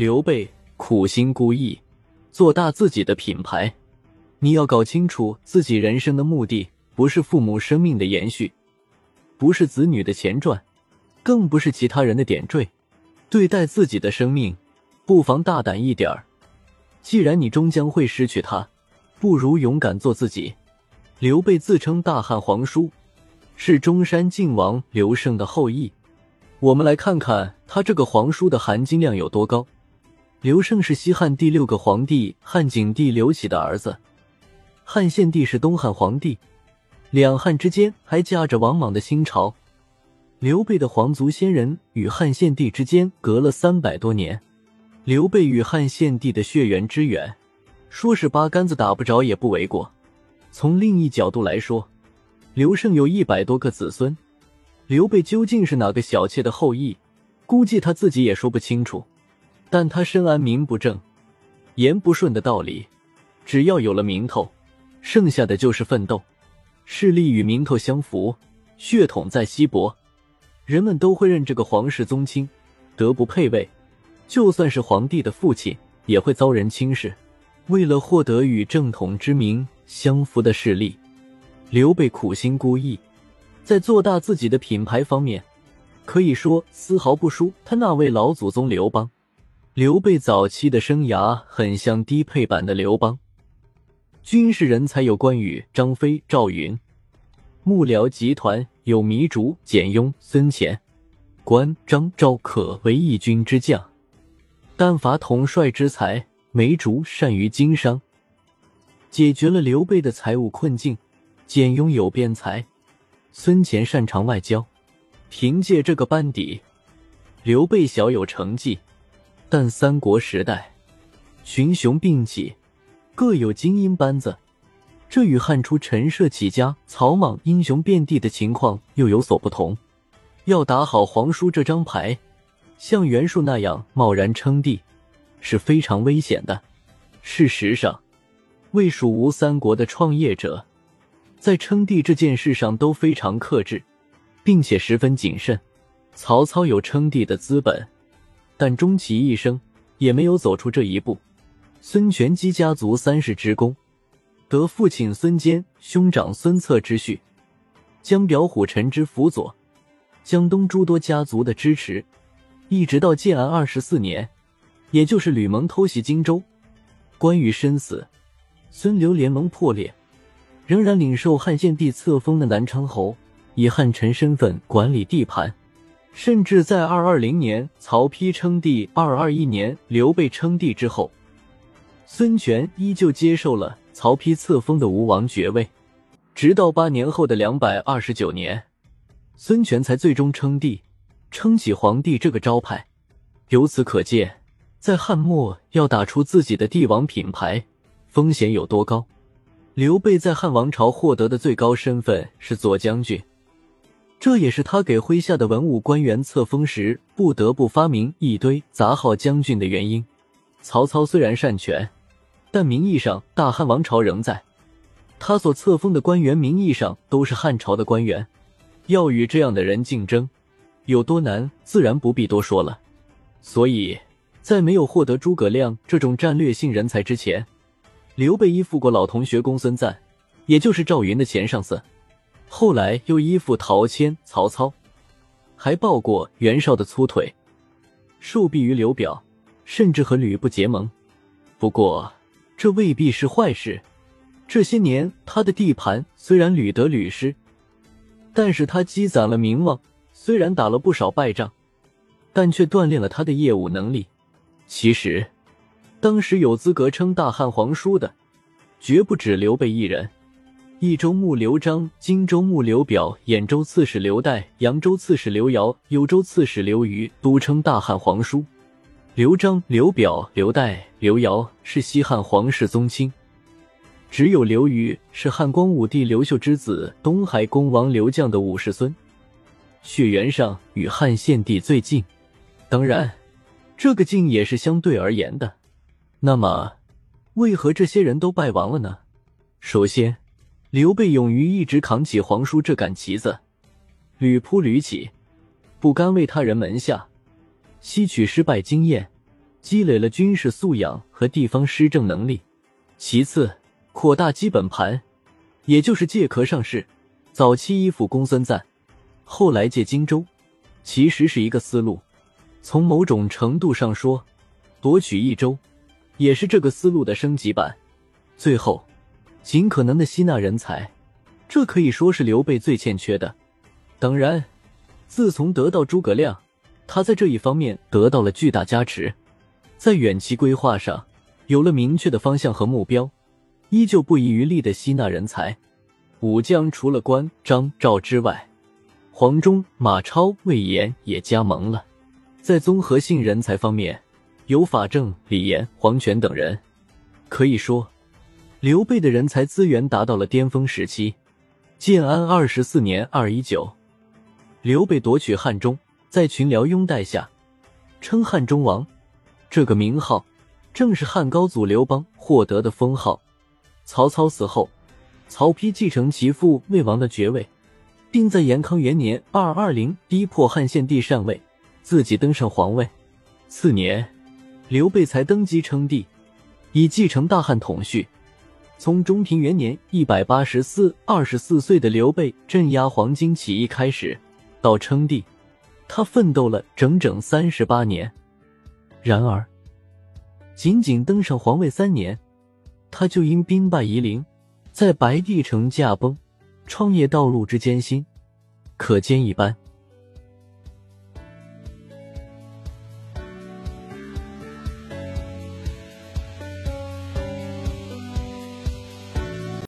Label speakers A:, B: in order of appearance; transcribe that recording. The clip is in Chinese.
A: 刘备苦心孤诣，做大自己的品牌。你要搞清楚自己人生的目的，不是父母生命的延续，不是子女的前传，更不是其他人的点缀。对待自己的生命，不妨大胆一点儿。既然你终将会失去他，不如勇敢做自己。刘备自称大汉皇叔，是中山靖王刘胜的后裔。我们来看看他这个皇叔的含金量有多高。刘胜是西汉第六个皇帝汉景帝刘启的儿子，汉献帝是东汉皇帝，两汉之间还夹着王莽的新朝。刘备的皇族先人与汉献帝之间隔了三百多年，刘备与汉献帝的血缘之远，说是八竿子打不着也不为过。从另一角度来说，刘胜有一百多个子孙，刘备究竟是哪个小妾的后裔，估计他自己也说不清楚。但他深谙名不正言不顺的道理，只要有了名头，剩下的就是奋斗。势力与名头相符，血统再稀薄。人们都会认这个皇室宗亲，德不配位。就算是皇帝的父亲，也会遭人轻视。为了获得与正统之名相符的势力，刘备苦心孤诣，在做大自己的品牌方面，可以说丝毫不输他那位老祖宗刘邦。刘备早期的生涯很像低配版的刘邦，军事人才有关羽、张飞、赵云。幕僚集团有糜竺、简雍、孙乾，关张赵可为一军之将，但乏统帅之才。糜竺善于经商，解决了刘备的财务困境；简雍有辩才，孙乾擅长外交。凭借这个班底，刘备小有成绩。但三国时代，群雄并起，各有精英班子。这与汉初陈涉起家、草莽英雄遍地的情况又有所不同。要打好皇叔这张牌，像袁术那样贸然称帝是非常危险的。事实上，魏、蜀、吴三国的创业者在称帝这件事上都非常克制，并且十分谨慎。曹操有称帝的资本，但终其一生也没有走出这一步。孙权基家族三世之功。得父亲孙坚、兄长孙策之序，江表虎臣之辅佐，江东诸多家族的支持，一直到建安二十四年，也就是吕蒙偷袭荆州，关羽身死，孙刘联盟破裂，仍然领受汉献帝册封的南昌侯，以汉臣身份管理地盘，甚至在二二零年曹丕称帝、二二一年刘备称帝之后，孙权依旧接受了。曹丕册封的吴王爵位，直到八年后的两百二十九年，孙权才最终称帝，撑起皇帝这个招牌。由此可见，在汉末要打出自己的帝王品牌，风险有多高。刘备在汉王朝获得的最高身份是左将军，这也是他给麾下的文武官员册封时不得不发明一堆杂号将军的原因。曹操虽然擅权。但名义上大汉王朝仍在，他所册封的官员名义上都是汉朝的官员，要与这样的人竞争有多难，自然不必多说了。所以在没有获得诸葛亮这种战略性人才之前，刘备依附过老同学公孙瓒，也就是赵云的前上司，后来又依附陶谦、曹操，还抱过袁绍的粗腿，受避于刘表，甚至和吕布结盟。不过。这未必是坏事。这些年，他的地盘虽然屡得屡失，但是他积攒了名望。虽然打了不少败仗，但却锻炼了他的业务能力。其实，当时有资格称大汉皇叔的，绝不止刘备一人。益州牧刘璋、荆州牧刘表、兖州刺史刘岱、扬州刺史刘繇、幽州刺史刘虞，都称大汉皇叔。刘璋、刘表、刘岱、刘繇是西汉皇室宗亲，只有刘虞是汉光武帝刘秀之子，东海公王刘将的五世孙，血缘上与汉献帝最近。当然，这个近也是相对而言的。那么，为何这些人都败亡了呢？首先，刘备勇于一直扛起皇叔这杆旗子，屡扑屡起，不甘为他人门下。吸取失败经验，积累了军事素养和地方施政能力；其次，扩大基本盘，也就是借壳上市。早期依附公孙瓒，后来借荆州，其实是一个思路。从某种程度上说，夺取益州也是这个思路的升级版。最后，尽可能的吸纳人才，这可以说是刘备最欠缺的。当然，自从得到诸葛亮，他在这一方面得到了巨大加持，在远期规划上有了明确的方向和目标，依旧不遗余力的吸纳人才。武将除了关张赵之外，黄忠、马超、魏延也加盟了。在综合性人才方面，有法正、李严、黄权等人。可以说，刘备的人才资源达到了巅峰时期。建安二十四年（二一九），刘备夺取汉中，在群僚拥戴下，称汉中王。这个名号正是汉高祖刘邦获得的封号。曹操死后。曹丕继承其父魏王的爵位，并在延康元年（二二零）逼迫汉献帝禅位，自己登上皇位。次年，刘备才登基称帝，以继承大汉统序。从中平元年（一百八十四），二十四岁的刘备镇压黄巾起义开始，到称帝，他奋斗了整整三十八年。然而，仅仅登上皇位三年，他就因兵败夷陵。在白帝城驾崩，创业道路之艰辛，可见一斑。